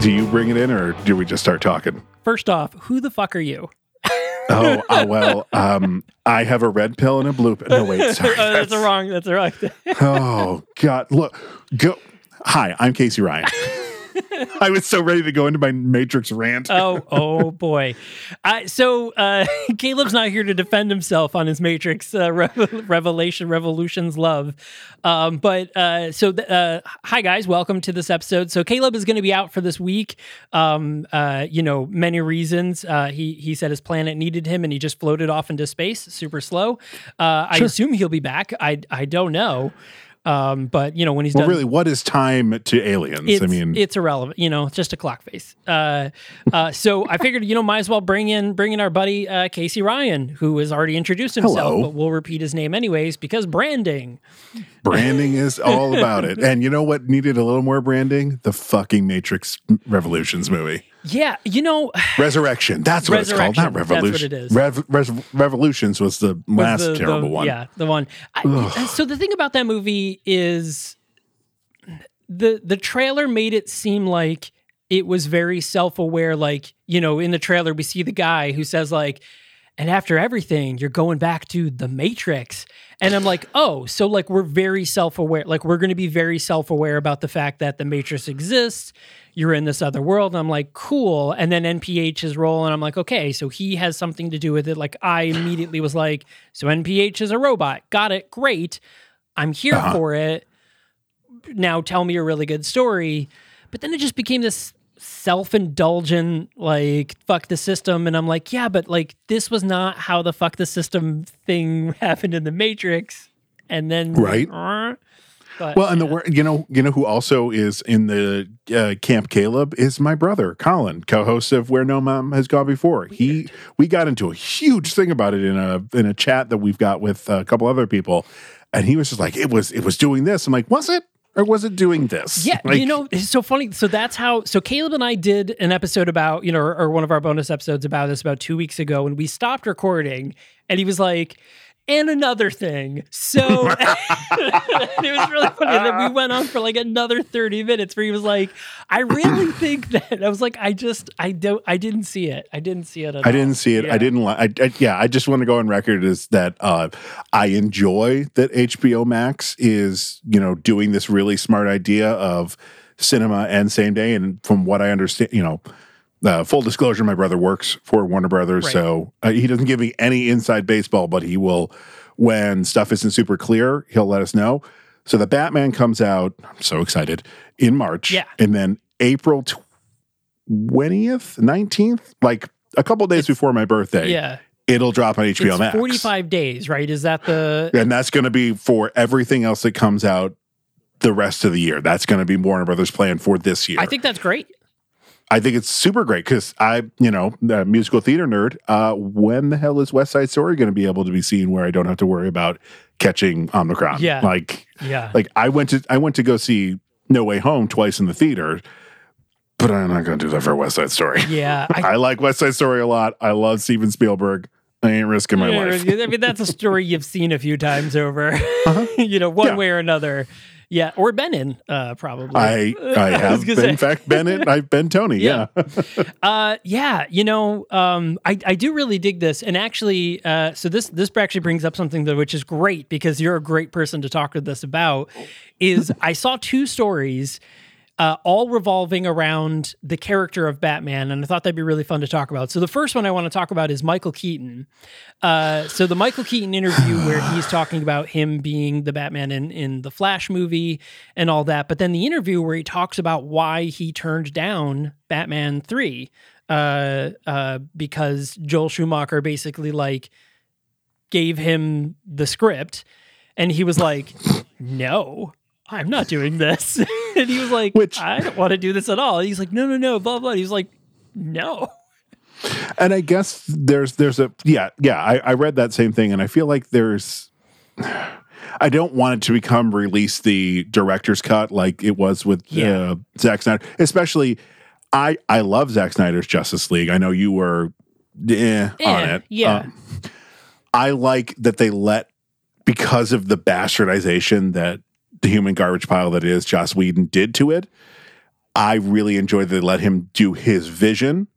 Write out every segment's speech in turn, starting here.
Do you bring it in or do we just start talking? First off, who the fuck are you? Oh, uh, well, um, I have a red pill and a blue pill. No, wait, sorry. Oh, that's a wrong. That's a wrong. Oh God! Look, go. Hi, I'm Casey Ryan. I was so ready to go into my Matrix rant. oh, oh boy. Uh, so uh, Caleb's not here to defend himself on his Matrix uh, re- Revelation, Revolutions, love. Um, but uh, so, th- uh, hi guys, welcome to this episode. So Caleb is going to be out for this week. Um, uh, you know, many reasons. Uh, he he said his planet needed him, and he just floated off into space, super slow. Uh, I assume he'll be back. I I don't know. Um, but you know when he's well, done, really, what is time to aliens? I mean, it's irrelevant. You know, it's just a clock face. Uh, uh, so I figured, you know, might as well bring in bring in our buddy uh, Casey Ryan, who has already introduced himself, Hello. but we'll repeat his name anyways because branding. branding is all about it. And you know what needed a little more branding? The fucking Matrix Revolutions movie. Yeah, you know, Resurrection. That's what it's called. Not Resurrection. That's what Revolution. it is. Rev- Res- Revolutions was the was last the- terrible the- one. Yeah, the one. I, uh, so the thing about that movie is the the trailer made it seem like it was very self-aware like, you know, in the trailer we see the guy who says like and after everything, you're going back to the Matrix. And I'm like, oh, so like we're very self aware. Like we're going to be very self aware about the fact that the Matrix exists. You're in this other world. And I'm like, cool. And then NPH is and I'm like, okay, so he has something to do with it. Like I immediately was like, so NPH is a robot. Got it. Great. I'm here Uh-huh. for it. Now tell me a really good story. But then it just became this self-indulgent like fuck the system and i'm like yeah but like this was not how the fuck the system thing happened in the matrix and then Right. uh, but, Well, and the yeah. wor- you know, you know who also is in the uh, Camp Caleb is my brother Colin, co-host of Where No Mom Has Gone Before. He we got into a huge thing about it in a in a chat that we've got with a couple other people, and he was just like, it was it was doing this. I'm like, was it or was it doing this? Yeah, Like, you know, it's so funny. So that's how. So Caleb and I did an episode about, you know, or, or one of our bonus episodes about this about two weeks ago, and we stopped recording, and he was like, "And another thing." So it was really funny that we went on for like another thirty minutes, where he was like, "I really think that." I was like, "I just, I don't, I didn't see it. I didn't see it at I all." didn't see it. Yeah. I didn't like. I, yeah, I just want to go on record is that uh, I enjoy that HBO Max is you know doing this really smart idea of cinema and same day. And from what I understand, you know, uh, full disclosure, my brother works for Warner Brothers, Right. so uh, he doesn't give me any inside baseball, but he will when stuff isn't super clear. He'll let us know. So the Batman comes out. I'm so excited in March. Yeah. and then April twentieth, nineteenth, like a couple days before my birthday. Yeah, It'll drop on HBO it's Max. forty-five days, right? Is that the? and that's going to be for everything else that comes out the rest of the year. That's going to be Warner Brothers plan for this year. I think that's great. I think it's super great because I, you know, a musical theater nerd. Uh, when the hell is West Side Story going to be able to be seen where I don't have to worry about catching Omicron? Yeah. like, Yeah, like I went to I went to go see No Way Home twice in the theater, but I'm not going to do that for West Side Story. yeah. I I like West Side Story a lot. I love Steven Spielberg. I ain't risking my life. I mean, that's a story you've seen a few times over, you know, one Uh-huh. Yeah. way or another. Yeah, or been in, uh, probably. I I have gonna been, in fact been it. I've been Tony. Yeah. Yeah. Uh, yeah, you know, um, I, I do really dig this, and actually, uh, so this this actually brings up something that which is great because you're a great person to talk with us about. Is I saw two stories, uh, all revolving around the character of Batman, and I thought that'd be really fun to talk about. So the first one I want to talk about is Michael Keaton. Uh, so the Michael Keaton interview where he's talking about him being the Batman in in the Flash movie and all that, but then the interview where he talks about why he turned down Batman three, uh, uh, because Joel Schumacher basically like gave him the script, and he was like, "No." I'm not doing this. and he was like, Which- I don't want to do this at all. he's like, no, no, no, blah, blah. He's like, no. And I guess there's there's a yeah yeah I, I read that same thing and I feel like there's I don't want it to become release the director's cut like it was with Yeah. uh, Zack Snyder especially I I love Zack Snyder's Justice League I know you were eh, on Eh, it yeah. Um, I like that they let because of the bastardization that the human garbage pile that is Joss Whedon did to it I really enjoyed that they let him do his vision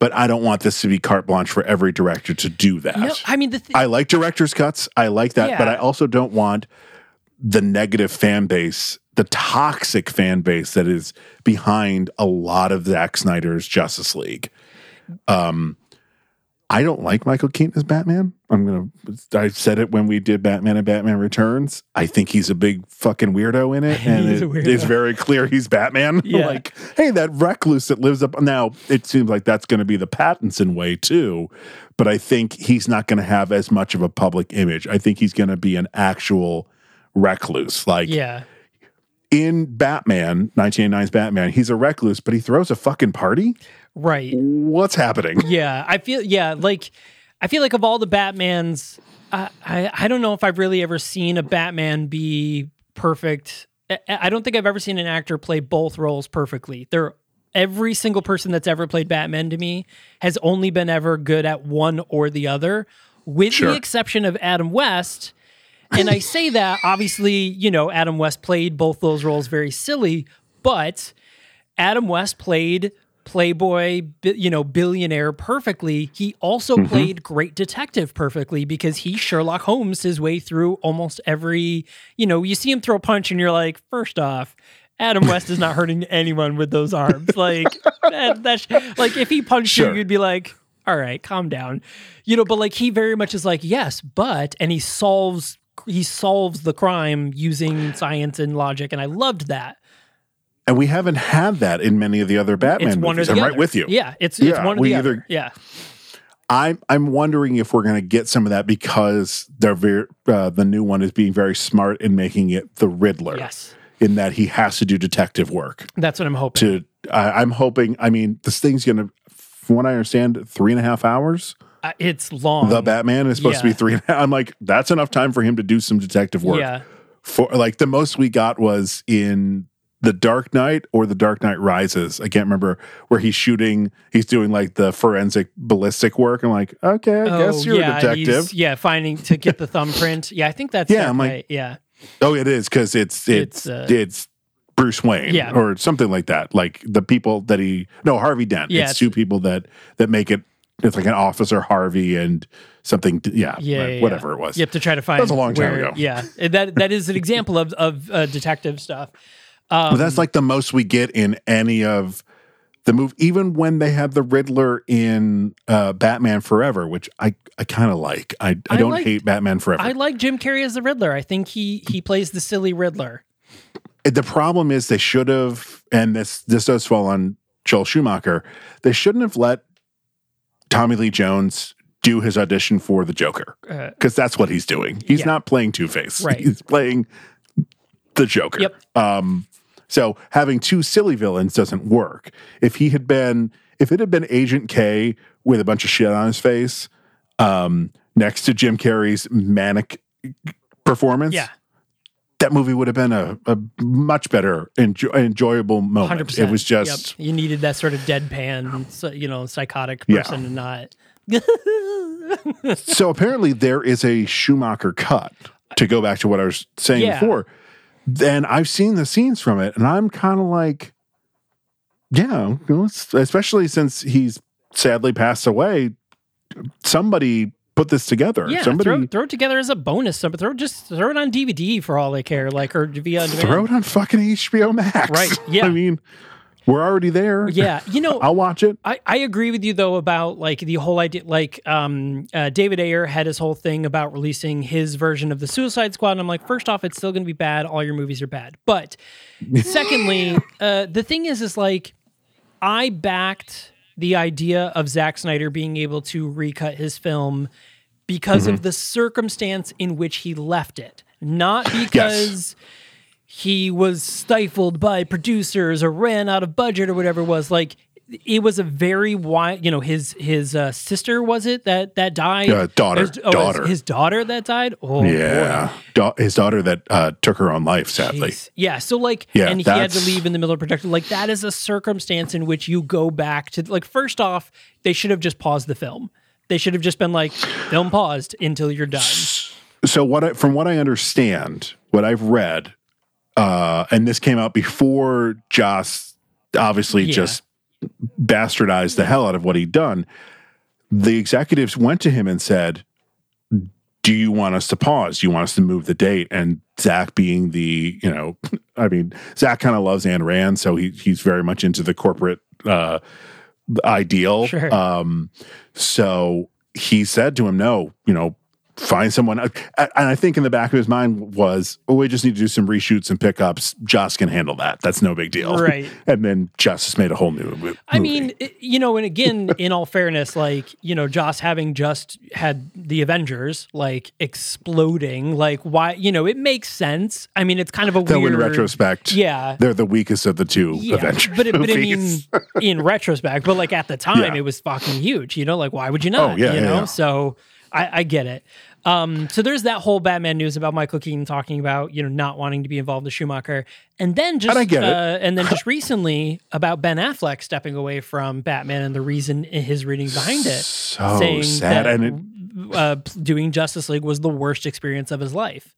but I don't want this to be carte blanche for every director to do that. No, I mean, the th- I like director's cuts. I like that, but I also don't want the negative fan base, the toxic fan base that is behind a lot of Zack Snyder's Justice League. Um, I don't like Michael Keaton as Batman. I'm gonna. I said it when we did Batman and Batman Returns. I think he's a big fucking weirdo in it, and it is very clear he's Batman. Yeah. like, hey, that recluse that lives up now. It seems like that's going to be the Pattinson way too, but I think he's not going to have as much of a public image. I think he's going to be an actual recluse. Like yeah. In Batman, 1989's Batman, he's a recluse, but he throws a fucking party. Right. What's happening? Yeah. I feel, yeah, like, I feel like of all the Batmans, I, I, I don't know if I've really ever seen a Batman be perfect. I, I don't think I've ever seen an actor play both roles perfectly. They're every single person that's ever played Batman to me has only been ever good at one or the other, with Sure. the exception of Adam West. And I say that obviously, you know, Adam West played both those roles very silly, but Adam West played playboy, you know, billionaire perfectly. He also Mm-hmm. played great detective perfectly because he Sherlock Holmes his way through almost every, you know, you see him throw a punch and you're like, first off, Adam West is not hurting anyone with those arms. Like that, that's like if he punched Sure. you, you'd be like, all right, calm down. You know, but like he very much is like, yes, but and he solves he solves the crime using science and logic, and I loved that. And we haven't had that in many of the other Batman It's one or movies. the I'm other. right with you. Yeah, it's it's one we the other. either- Yeah, I'm I'm wondering if we're going to get some of that because they're very, uh, the new one is being very smart in making it the Riddler. yes, In that he has to do detective work. that's what I'm hoping. To I I'm hoping. I mean, this thing's going to, from what I understand, three and a half hours. Uh, it's long. The Batman is supposed to be three. And a half. I'm like, that's enough time for him to do some detective work. Yeah, For like the most we got was in the Dark Knight or the Dark Knight Rises. I can't remember where he's shooting. He's doing like the forensic ballistic work. I'm like, okay, I guess you're Oh, yeah, a detective. Yeah, finding to get the thumbprint. Yeah, I think that's Yeah, I'm like- Knight. yeah, Oh, it is because it's it's It's, it's, uh, Bruce Wayne, Yeah. or something like that. Like the people that he no Harvey Dent. Yeah, it's it's- two people that that make it. It's like an officer Harvey and something. Yeah, yeah, yeah, whatever yeah. it was. You have to try to find. was a long time ago. Yeah, that that is an example of of uh, detective stuff. Um, But that's like the most we get in any of the move. Even when they have the Riddler in uh, Batman Forever, which I I kind of like. I I I don't liked- hate Batman Forever. I like Jim Carrey as the Riddler. I think he he plays the silly Riddler. the problem is they should have, and this this does fall on Joel Schumacher. They shouldn't have let Tommy Lee Jones do his audition for the Joker Uh, because that's what he's doing. He's Yeah. not playing Two Face. Right. He's playing the Joker. Yep. Um. So having two silly villains doesn't work. If he had been, if it had been Agent K with a bunch of shit on his face, um, next to Jim Carrey's manic performance, yeah, that movie would have been a, a much better enjo- enjoyable moment. hundred percent. It was just yep. you needed that sort of deadpan, you know, psychotic Yeah. person, and not so apparently there is a Schumacher cut to go back to what I was saying Yeah. before. Then I've seen the scenes from it, and I'm kind of like, yeah, you know, it's- especially since he's sadly passed away. Somebody put this together. yeah, somebody throw, throw it together as a bonus. Some, throw just throw it on DVD for all they care, like or via throw it on fucking HBO Max. Right, yeah. I mean, we're already there. Yeah, you know, I'll watch it. I, I agree with you though about like the whole idea like um uh, David Ayer had his whole thing about releasing his version of the Suicide Squad and I'm like first off it's still going to be bad all your movies are bad but secondly uh the thing is is like I backed the idea of Zack Snyder being able to recut his film because Mm-hmm. of the circumstance in which he left it. Not because he was stifled by producers or ran out of budget or whatever it was. Like it was a very wide you know his his uh, sister was it that that died Uh, daughter. his, oh, Daughter. his, his daughter that died oh Yeah, Da- his daughter that uh, took her own life, sadly. Jeez. yeah so like Yeah, and he had to leave in the middle of production like that is a circumstance in which you go back to like first off they should have just paused the film they should have just been like film paused until you're done so what I, from what I understand, what I've read, uh, and this came out before Joss obviously Yeah. just bastardized the hell out of what he'd done. The executives went to him and said, "Do you want us to pause? Do you want us to move the date?" And Zach, being the you know, I mean, Zach kind of loves Ayn Rand, so he he's very much into the corporate uh, ideal. Sure. Um, so he said to him, "No, you know, find someone." Uh, and I think in the back of his mind was, "Oh, we just need to do some reshoots and pickups. Joss can handle that. That's no big deal." Right. and then Justice made a whole new. mo- I mean, you know, and again, in all fairness, like, you know, Joss having just had the Avengers like exploding, like, why, you know, it makes sense. I mean, it's kind of a though weird. in retrospect, Yeah. they're the weakest of the two Yeah, Avengers but it, but I mean, in retrospect, but like at the time, Yeah. it was fucking huge. You know, like why would you oh, not? Oh, yeah, you yeah, know, so I, I get it. Um, so there's that whole Batman news about Michael Keaton talking about you know not wanting to be involved with Schumacher, and then just And I get it. uh, and then just recently about Ben Affleck stepping away from Batman and the reason in his reading behind it, so saying sad. that and it, uh, doing Justice League was the worst experience of his life.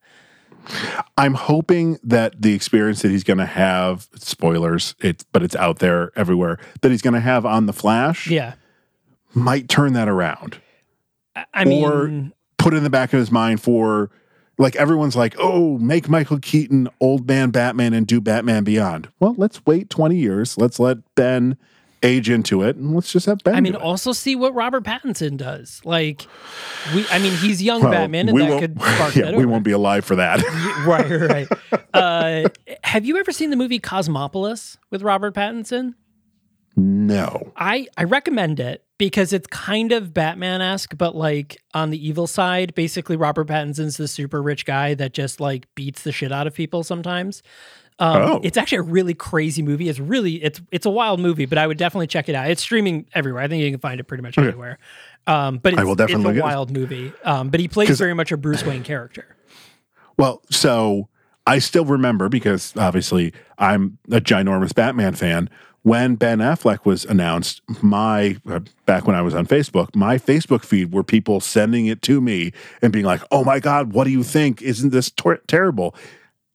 I'm hoping that the experience that he's going to have, spoilers, it's but it's out there everywhere that he's going to have on the Flash Yeah, might turn that around. I, mean, Put in the back of his mind for like everyone's like, oh, make Michael Keaton old man Batman and do Batman Beyond. Well, let's wait 20 years. Let's let Ben age into it, and let's just have Ben. I mean, also see what Robert Pattinson does. Like, we, I mean, he's young Well, Batman, and that could spark yeah, that. we won't be alive for that. right, right. right. Uh, have you ever seen the movie Cosmopolis with Robert Pattinson? No. I I recommend it because it's kind of Batman esque, but like on the evil side. Basically, Robert Pattinson's the super rich guy that just like beats the shit out of people sometimes. Um, Oh. It's actually a really crazy movie. It's really it's it's a wild movie, but I would definitely check it out. It's streaming everywhere. I think you can find it pretty much everywhere. Um, but it's, will definitely it's a at it. wild movie. Um, but he plays very much a Bruce Wayne character. Well, so I still remember because obviously I'm a ginormous Batman fan. When Ben Affleck was announced, my uh, back when I was on Facebook, my Facebook feed were people sending it to me and being like, "Oh my god, what do you think? Isn't this tor- terrible?"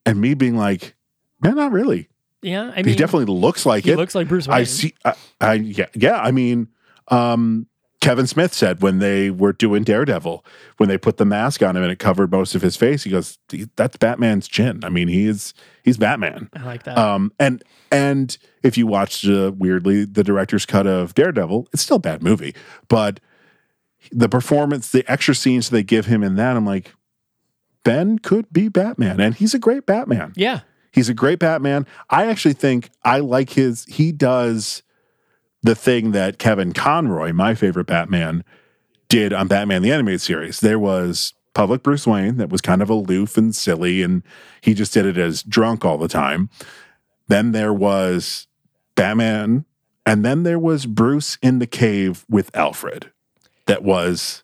And me being like, "No, not really. Yeah, I mean, he definitely looks like he it. looks like Bruce Wayne. I see. I, I yeah, yeah. I mean, um, Kevin Smith said when they were doing Daredevil, when they put the mask on him and it covered most of his face, he goes, "That's Batman's chin." I mean, he is he's Batman. I like that. Um, and and if you watch uh, weirdly the director's cut of Daredevil, it's still a bad movie, but the performance, the extra scenes they give him in that, I'm like, Ben could be Batman, and he's a great Batman. yeah, He's a great Batman. I actually think I like his. He does the thing that Kevin Conroy, my favorite Batman, did on Batman the Animated Series. There was public Bruce Wayne that was kind of aloof and silly, and he just did it as drunk all the time. Then there was Batman, and then there was Bruce in the cave with Alfred. That was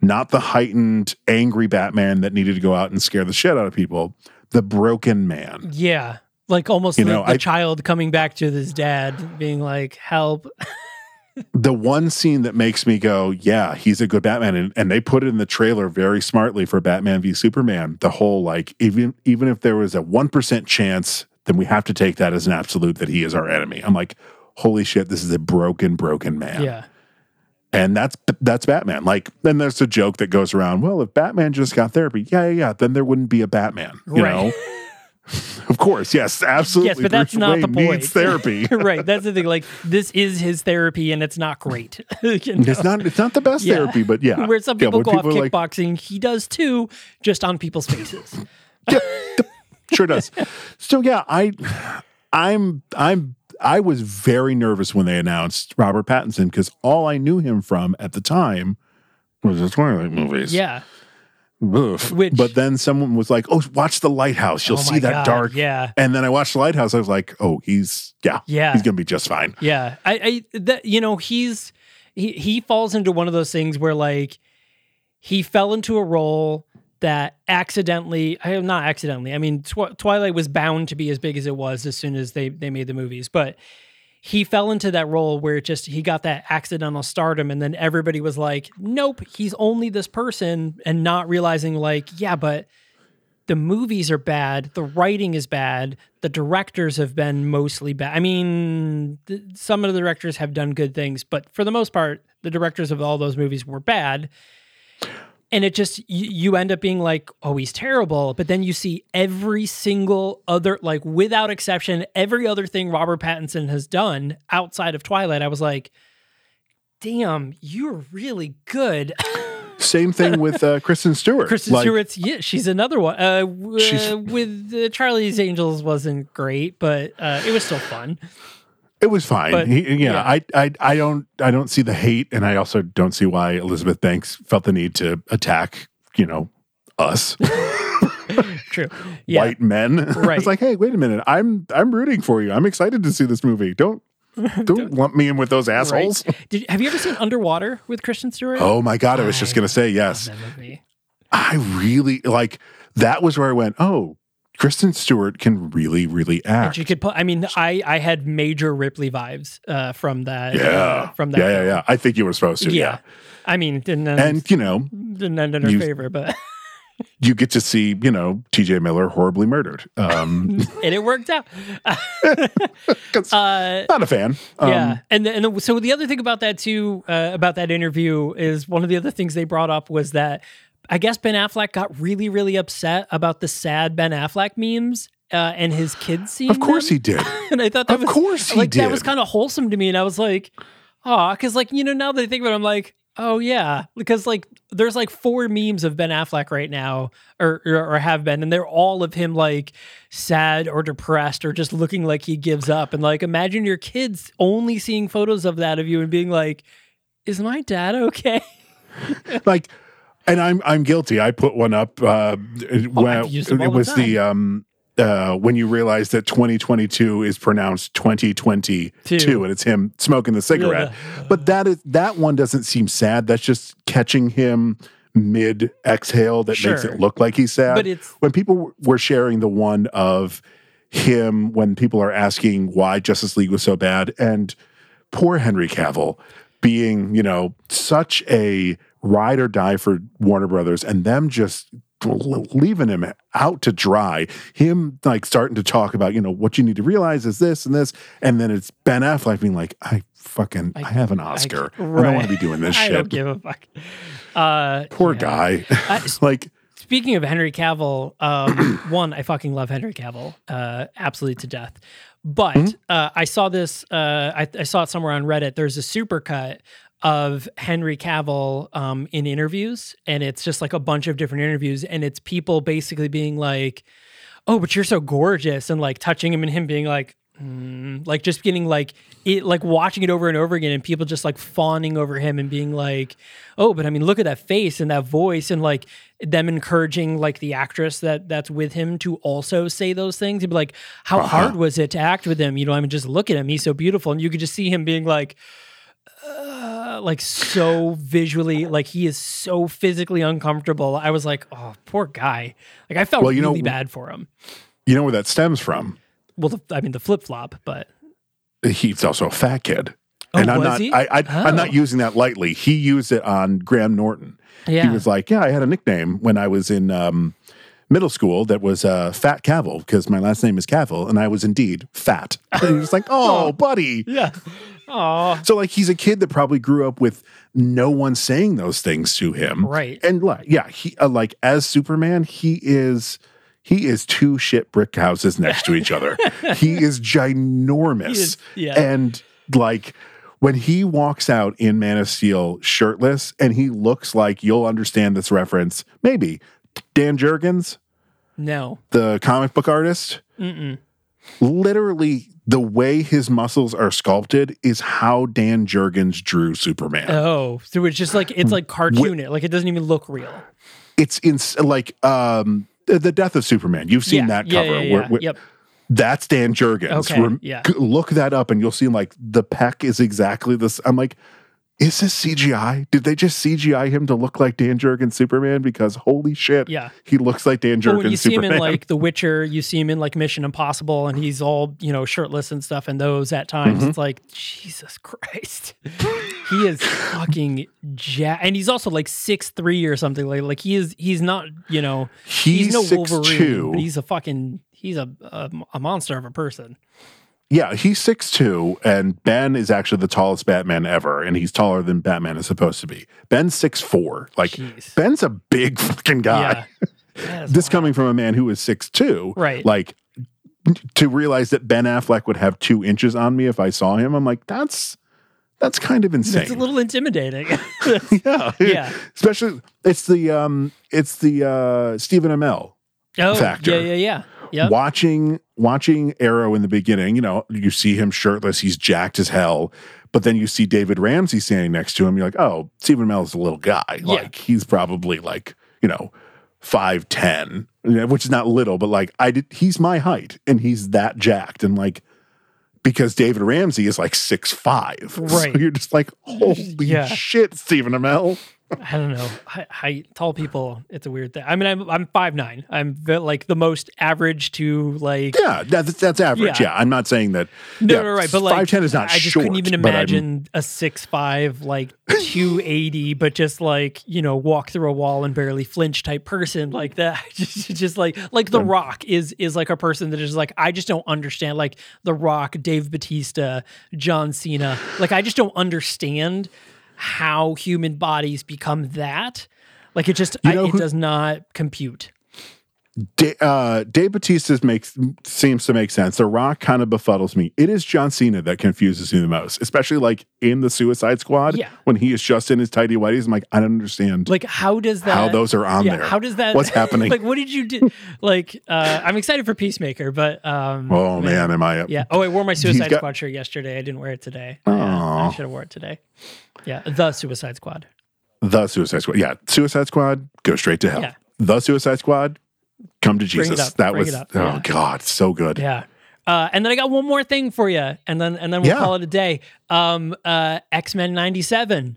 not the heightened, angry Batman that needed to go out and scare the shit out of people. The broken man. yeah. Like almost You the, know, the I- child coming back to his dad, being like, "Help." the one scene that makes me go, yeah, he's a good Batman, and, and they put it in the trailer very smartly for Batman v Superman. The whole like, even even if there was a one percent chance, then we have to take that as an absolute that he is our enemy. I'm like, holy shit, this is a broken, broken man. Yeah. And that's that's Batman. Like, then there's a joke that goes around. Well, if Batman just got therapy, yeah, yeah, yeah, then there wouldn't be a Batman. You Right. know, of course, yes, absolutely. Yes, but that's Bruce not Wayne the point. Needs therapy. right. That's the thing. Like this is his therapy, and it's not great. You know? It's not. It's not the best Yeah. therapy, but yeah. Where some people when go off are like, kickboxing, he does too, just on people's faces. sure does. So yeah, I, I'm, I'm, I was very nervous when they announced Robert Pattinson because all I knew him from at the time was the Twilight movies. Yeah. Oof. Which- but then someone was like, "Oh, watch the Lighthouse. You'll Oh see that God, dark." Yeah. And then I watched the Lighthouse. I was like, "Oh, he's yeah, Yeah. he's gonna be just fine." Yeah, I, I that you know he's he he falls into one of those things where like he fell into a role that accidentally, I am not accidentally. I mean, Twi- Twilight was bound to be as big as it was as soon as they they made the movies, but he fell into that role where it just he got that accidental stardom, and then everybody was like, "Nope, he's only this person," and not realizing like, yeah, but the movies are bad, the writing is bad, the directors have been mostly bad. I mean, th- some of the directors have done good things, but for the most part, the directors of all those movies were bad. And it just you, you end up being like, oh, he's terrible. But then you see every single other, like without exception, every other thing Robert Pattinson has done outside of Twilight. I was like, damn, you're really good. Same thing with uh, Kristen Stewart. Kristen Like, Stewart's yeah, she's another one. Uh, She's- uh, with uh, Charlie's Angels wasn't great, but uh, it was still fun. It was fine. But, He- yeah, yeah. I, I, I don't, I don't see the hate, and I also don't see why Elizabeth Banks felt the need to attack, you know, us True. Yeah. white men. Right. it's like, hey, wait a minute, I'm, I'm rooting for you. I'm excited to see this movie. Don't, don't lump me in with those assholes. Right. Did, have you ever seen Underwater with Kristen Stewart? Oh my god, I was just gonna say yes. I really like that was where I went, oh, Kristen Stewart can really, really And act. she could put. I mean, I I had major Ripley vibes uh, from that. yeah. uh, from that. yeah, yeah, yeah. I think you were supposed to. Yeah. Yeah. I mean, didn't end, And you know, didn't end in her you- favor, but you get to see, you know, TJ Miller horribly murdered. Um and it worked out. Uh, not a fan. Um, yeah, and the, and the, so the other thing about that too, uh, about that interview is one of the other things they brought up was that I guess Ben Affleck got really really upset about the sad Ben Affleck memes. Uh, and his kids seeing Of course them. he did. and I thought that Of was course he like that was kind of wholesome to me, and I was like, oh, because like you know now that I think about it, I'm like, oh yeah, because like there's like four memes of Ben Affleck right now, or, or or have been, and they're all of him like sad or depressed or just looking like he gives up, and like imagine your kids only seeing photos of that of you and being like, is my dad okay? like and I'm I'm guilty. I put one up uh when them all it was the um uh, when you realize that 2022 is pronounced 2022 Two. and it's him smoking the cigarette. But that is that one doesn't seem sad. That's just catching him mid exhale that makes it look like he's sad. But it's- when people w- were sharing the one of him when people are asking why justice league was so bad and poor henry cavill being you know such a ride or die for warner brothers and them just leaving him out to dry him like starting to talk about you know what you need to realize is this and this and then it's ben affleck being like i fucking i, have an oscar I, don't want to be doing this I shit don't give a fuck. Uh, poor yeah. guy I- like Speaking of Henry Cavill, um, one, I fucking love Henry Cavill, uh, absolutely to death. But Hmm? uh, I saw this, uh, I, I saw it somewhere on Reddit. There's a supercut of Henry Cavill um, in interviews, and it's just like a bunch of different interviews, and it's people basically being like, "Oh, but you're so gorgeous," and like touching him, and him being like. "Mm," like just getting like it like watching it over and over again and people just like fawning over him and being like oh but i mean look at that face and that voice and like them encouraging like the actress that that's with him to also say those things he'd be like how hard was it to act with him you know i mean just look at him he's so beautiful and you could just see him being like uh, like so visually like he is so physically uncomfortable i was like oh poor guy like i felt Well, you know- really bad for him you know where that stems from well the, i mean the flip-flop but he's also a fat kid Oh, and I'm not? I, I I'm not Oh. using that lightly. He used it on Graham Norton. Yeah. He was like, "Yeah, I had a nickname when I was in um, middle school that was uh, Fat Cavill because my last name is Cavill, and I was indeed fat." And he was like, "Oh, buddy." yeah. Oh, So like he's a kid that probably grew up with no one saying those things to him. Right. And like yeah, he uh, like as Superman, he is he is two shit brick houses next to each other. he is ginormous. He is- yeah. And like when he walks out in Man of Steel shirtless and he looks like you'll understand this reference, maybe Dan Jurgens, no. the comic book artist, Mm-mm. literally the way his muscles are sculpted is how Dan Jurgens drew Superman. Oh, so it's just like it's like cartoon it. Like it doesn't even look real. it's in like um the death of Superman. You've seen yeah. that cover. Yeah, yeah. where- Yep. That's Dan Jurgens. Okay, yeah. Look that up and you'll see like the peck is exactly this. I'm like, is this CGI? Did they just CGI him to look like Dan Jurgens Superman? Because holy shit, Yeah. he looks like Dan But Jurgens when you see him in like The Witcher, you see him in like Mission Impossible, and he's all you know shirtless and stuff. And those at times, Mm-hmm. it's like Jesus Christ, he is fucking ja And he's also like six three or something like like he is. He's not you know he's, he's no Wolverine, two. but he's a fucking he's a, a a monster of a person. Yeah, he's six two, and Ben is actually the tallest Batman ever, and he's taller than Batman is supposed to be. Ben's six four. Like Jeez. Ben's a big fucking guy. Yeah, this wild. coming from a man who is six two, Right. Like to realize that Ben Affleck would have two inches on me if I saw him, I'm like, that's that's kind of insane. It's a little intimidating. yeah, Yeah. Especially, it's the um, it's the uh, Stephen Amell oh, Factor. yeah, yeah, yeah. Yep. watching watching Arrow in the beginning, you know, you see him shirtless, he's jacked as hell. But then you see David Ramsey standing next to him. You're like, oh, Stephen Amell is a little guy. Like he's probably like, you know, five ten, which is not little, but like I did. He's my height, and he's that jacked, and like because David Ramsey is like six five. Right. So you're just like, holy Yeah. shit, Stephen Amell. I don't know. I, I tall people. It's a weird thing. I mean, I'm I'm five nine. I'm like the most average to like. Yeah, that's that's average. Yeah. Yeah, I'm not saying that. No, yeah, no, right, but like five ten is not I just short. couldn't even I'm- imagine a six five like two eighty, but just like you know walk through a wall and barely flinch type person like that. just, just like like the Rock is is like a person that is like I just don't understand like the Rock, Dave Batista, John Cena. Like I just don't understand how human bodies become that. Like it just You I, know it who- does not compute. Uh, Dave Batista makes seems to make sense. The Rock kind of befuddles me. It is John Cena that confuses me the most, especially like in the Suicide Squad Yeah. when he is just in his tidy whities. I'm like, I don't understand Like how does that how those are on yeah, there. How does that? What's happening? like, what did you do? Like, uh, I'm excited for Peacemaker, but um, oh man, am I? yeah. Oh, I wore my Suicide got- Squad shirt yesterday. I didn't wear it today. Yeah, I should have wore it today. Yeah, the Suicide Squad. The Suicide Squad. Yeah, Suicide Squad. Go straight to hell. Yeah. The Suicide Squad. Come to Jesus. up, That was oh yeah. god, so good. Yeah. Uh, and then I got one more thing for you, and then and then we'll Yeah. call it a day. Um, uh, X Men '97.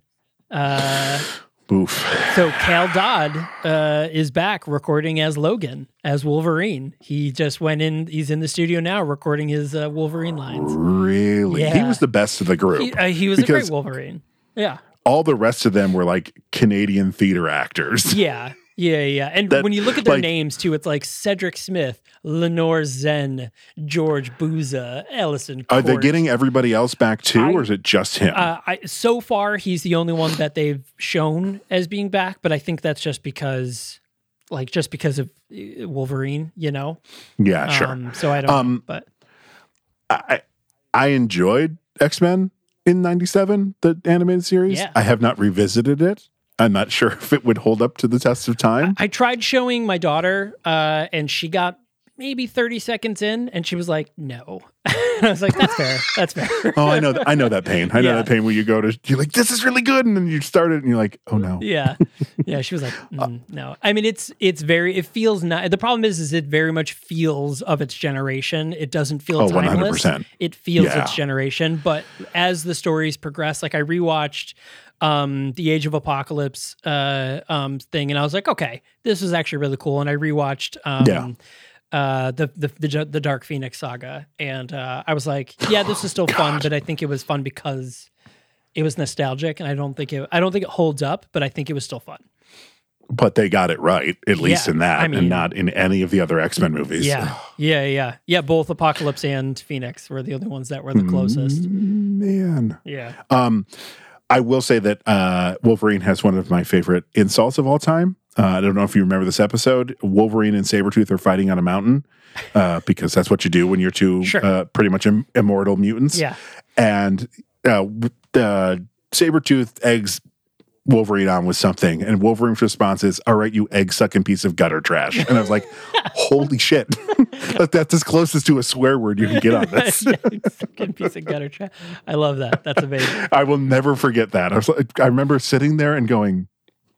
Uh, Oof. so Cal Dodd uh, is back recording as Logan as Wolverine. He just went in. He's in the studio now recording his uh, Wolverine lines. Really? He was the best of the group. He, uh, he was a great Wolverine. Yeah. All the rest of them were like Canadian theater actors. Yeah. Yeah, yeah. And That- when you look at their like- names too, it's like Cedric Smith, Lenore Zann, George Buza, Ellison. Are they getting everybody else back too, I- or is it just him? Uh, I, so far, he's the only one that they've shown as being back, but I think that's just because, like, just because of uh, Wolverine, you know. yeah, sure. Um, so I don't. Um, but I I enjoyed X Men in '97, the animated series. Yeah. I have not revisited it. I'm not sure if it would hold up to the test of time. I tried showing my daughter, uh, and she got maybe 30 seconds in, and she was like, "No." I was like, "That's fair. That's fair." oh, I know. That, I know that pain. I know Yeah. that pain when you go to you're like, this is really good, and then you start it, and you're like, oh no. yeah yeah she was like mm, no i mean it's it's very it feels not the problem is is it very much feels of its generation it doesn't feel Oh, timeless 100%. it feels Yeah. its generation but as the stories progress like i rewatched um the age of apocalypse uh um thing and i was like okay this is actually really cool and i rewatched um Yeah. uh the, the the the dark phoenix saga and uh i was like yeah this is still fun but i think it was fun because it was nostalgic, and I don't think it I don't think it holds up, but I think it was still fun. But they got it right, at least Yeah, in that, I mean- and not in any of the other X Men movies. Yeah, yeah, yeah, yeah. Both Apocalypse and Phoenix were the only ones that were the closest. Man. Yeah. Um, I will say that uh, Wolverine has one of my favorite insults of all time. Uh, I don't know if you remember this episode. Wolverine and Sabretooth are fighting on a mountain uh, because that's what you do when you're two Sure. uh, pretty much Im- immortal mutants. Yeah. And uh, uh, Sabretooth eggs Wolverine on with something, and Wolverine's response is, All right, you egg sucking piece of gutter trash. And I was like, Holy shit. That's as closest to a swear word you can get on this. Fucking piece of gutter trash. I love that. That's amazing. I will never forget that. I was like, I remember sitting there and going,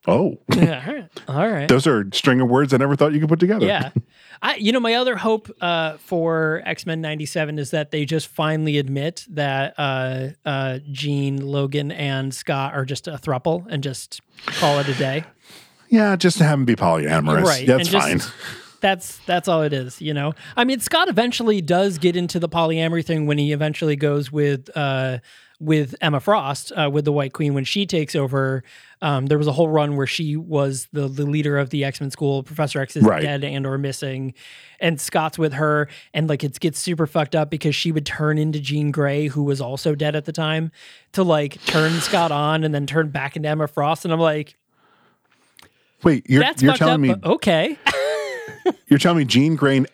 "Oh, Yeah, all right. All right. those are string of words I never thought you could put together." yeah. I, you know, my other hope uh, for X Men '97 is that they just finally admit that uh, uh, Jean, Logan, and Scott are just a thruple and just call it a day. yeah. Just to have them be polyamorous. Right. That's just- fine. That's that's all it is, you know. I mean, Scott eventually does get into the polyamory thing when he eventually goes with uh, with Emma Frost uh, with the White Queen when she takes over. Um, there was a whole run where she was the, the leader of the X Men school. Professor X is Right. dead and or missing, and Scott's with her, and like it gets super fucked up because she would turn into Jean Grey, who was also dead at the time, to like turn Scott on and then turn back into Emma Frost, and I'm like, Wait, you're you're telling up. me okay. you're telling me Jean Grey,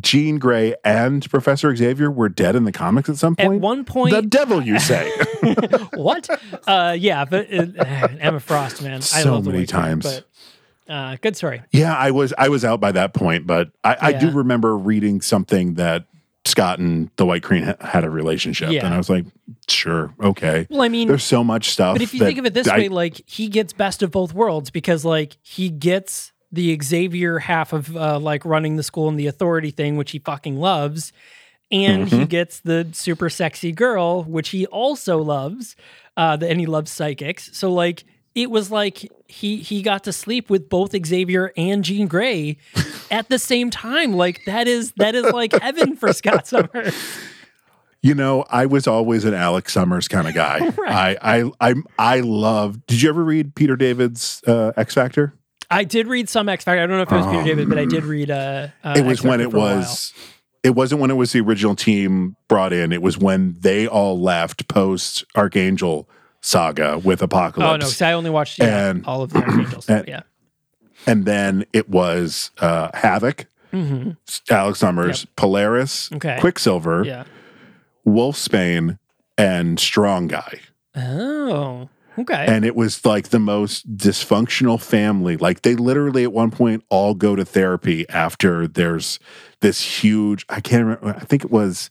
Jean Grey, and Professor Xavier were dead in the comics at some point? At one point, the devil, you say? what? Uh, yeah, but uh, Emma Frost, man, I So love many times. But uh, good story. yeah, I was I was out by that point, but I, I do remember reading something that Scott and the White Queen ha- had a relationship, Yeah. and I was like, sure, okay. Well, I mean, There's so much stuff. but if you think of it this I- way, like he gets best of both worlds because like he gets the Xavier half of uh, like running the school and the authority thing, which he fucking loves. And Mm-hmm. he gets the super sexy girl, which he also loves, uh, and he loves psychics. So like it was like he he got to sleep with both Xavier and Jean Grey at the same time. Like that is that is like heaven for Scott Summers. You know, I was always an Alex Summers kind of guy. I, I, I, I love. Did you ever read Peter David's uh, X Factor? I did read some X Factor. I don't know if it was Peter David, but I did read. Uh, uh, it was X when it for a while. was. It wasn't when it was the original team brought in. It was when they all left post Archangel saga with Apocalypse. Oh no, because I only watched yeah, And- all of the Archangel stuff. and- Yeah, and then it was uh, Havoc, Alex Summers, Polaris, Mm-hmm. Okay. Quicksilver, yeah. Wolfsbane, and Strong Guy. Oh, okay. and it was like the most dysfunctional family. Like they literally at one point all go to therapy after there's this huge. I can't remember. I think it was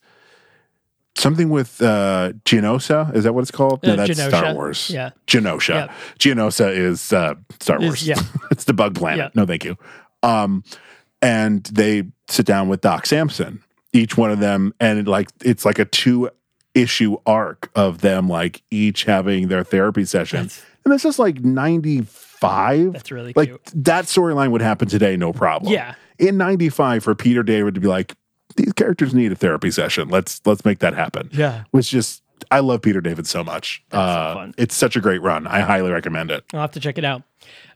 something with uh Geonosa. Is that what it's called? Uh, No, that's Genosha. Star Wars. Yeah. Genosha. Yep. Geonosa is uh Star Is- Wars. yeah. it's the bug planet. Yeah. No, thank you. Um, and they sit down with Doc Samson, each one of them, and it, like it's like a two issue arc of them like each having their therapy session. That's- and this is like 95. That's really like cute. that storyline would happen today, no problem. Yeah. In 95 for Peter David to be like, these characters need a therapy session. Let's let's make that happen. Yeah. Was just I love Peter David so much. So uh, fun. It's such a great run. I highly recommend it. I'll have to check it out.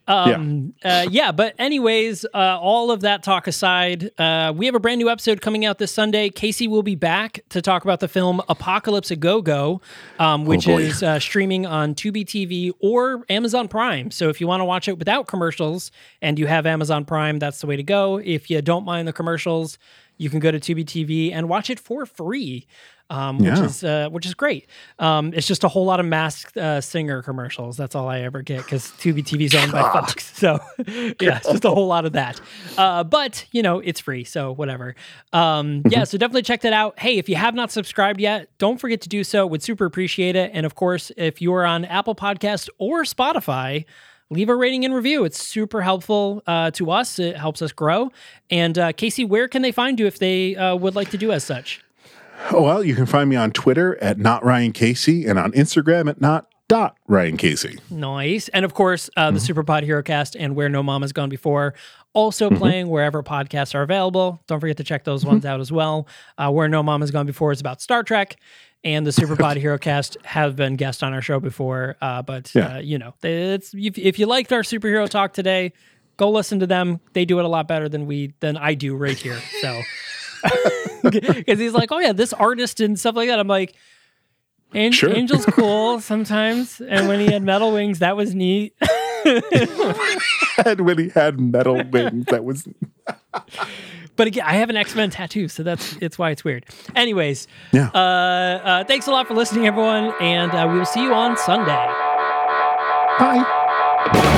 Um, yeah. Uh, yeah, but anyways, uh, all of that talk aside, uh, we have a brand new episode coming out this Sunday. Casey will be back to talk about the film Apocalypse a Go Go, um, which boy. is uh, streaming on Tubi TV or Amazon Prime. So if you want to watch it without commercials and you have Amazon Prime, that's the way to go. If you don't mind the commercials, you can go to Tubi TV and watch it for free. Um, which is uh, which is great. Um, it's just a whole lot of masked uh, singer commercials. That's all I ever get because Tubi TV is owned by Fox. So yeah, it's just a whole lot of that. Uh, but you know, it's free, so whatever. Um, yeah, so definitely check that out. Hey, if you have not subscribed yet, don't forget to do so. Would super appreciate it. And of course, if you are on Apple Podcast or Spotify. Leave a rating and review. It's super helpful uh, to us. It helps us grow. And uh, Casey, where can they find you if they uh, would like to do as such? Oh, well, you can find me on Twitter at not Ryan Casey and on Instagram at not dot Ryan Casey. Nice. And of course, uh, the Superpod Hero Cast and Where No Mama's Gone Before also playing wherever podcasts are available. Don't forget to check those ones out as well. Uh, Where No Mama's Gone Before is about Star Trek. And the Superpod Hero Cast have been guests on our show before, uh, but Yeah. uh, you know, it's if, if you liked our superhero talk today, go listen to them. They do it a lot better than we than I do right here. So, because he's like, oh yeah, this artist and stuff like that. I'm like, An- Sure. Angel's cool sometimes, and when he had metal wings, that was neat. And when he had metal wings, that was But again, I have an X Men tattoo, so that's it's why it's weird. Anyways, yeah. uh, uh, thanks a lot for listening, everyone, and uh, we will see you on Sunday. Bye.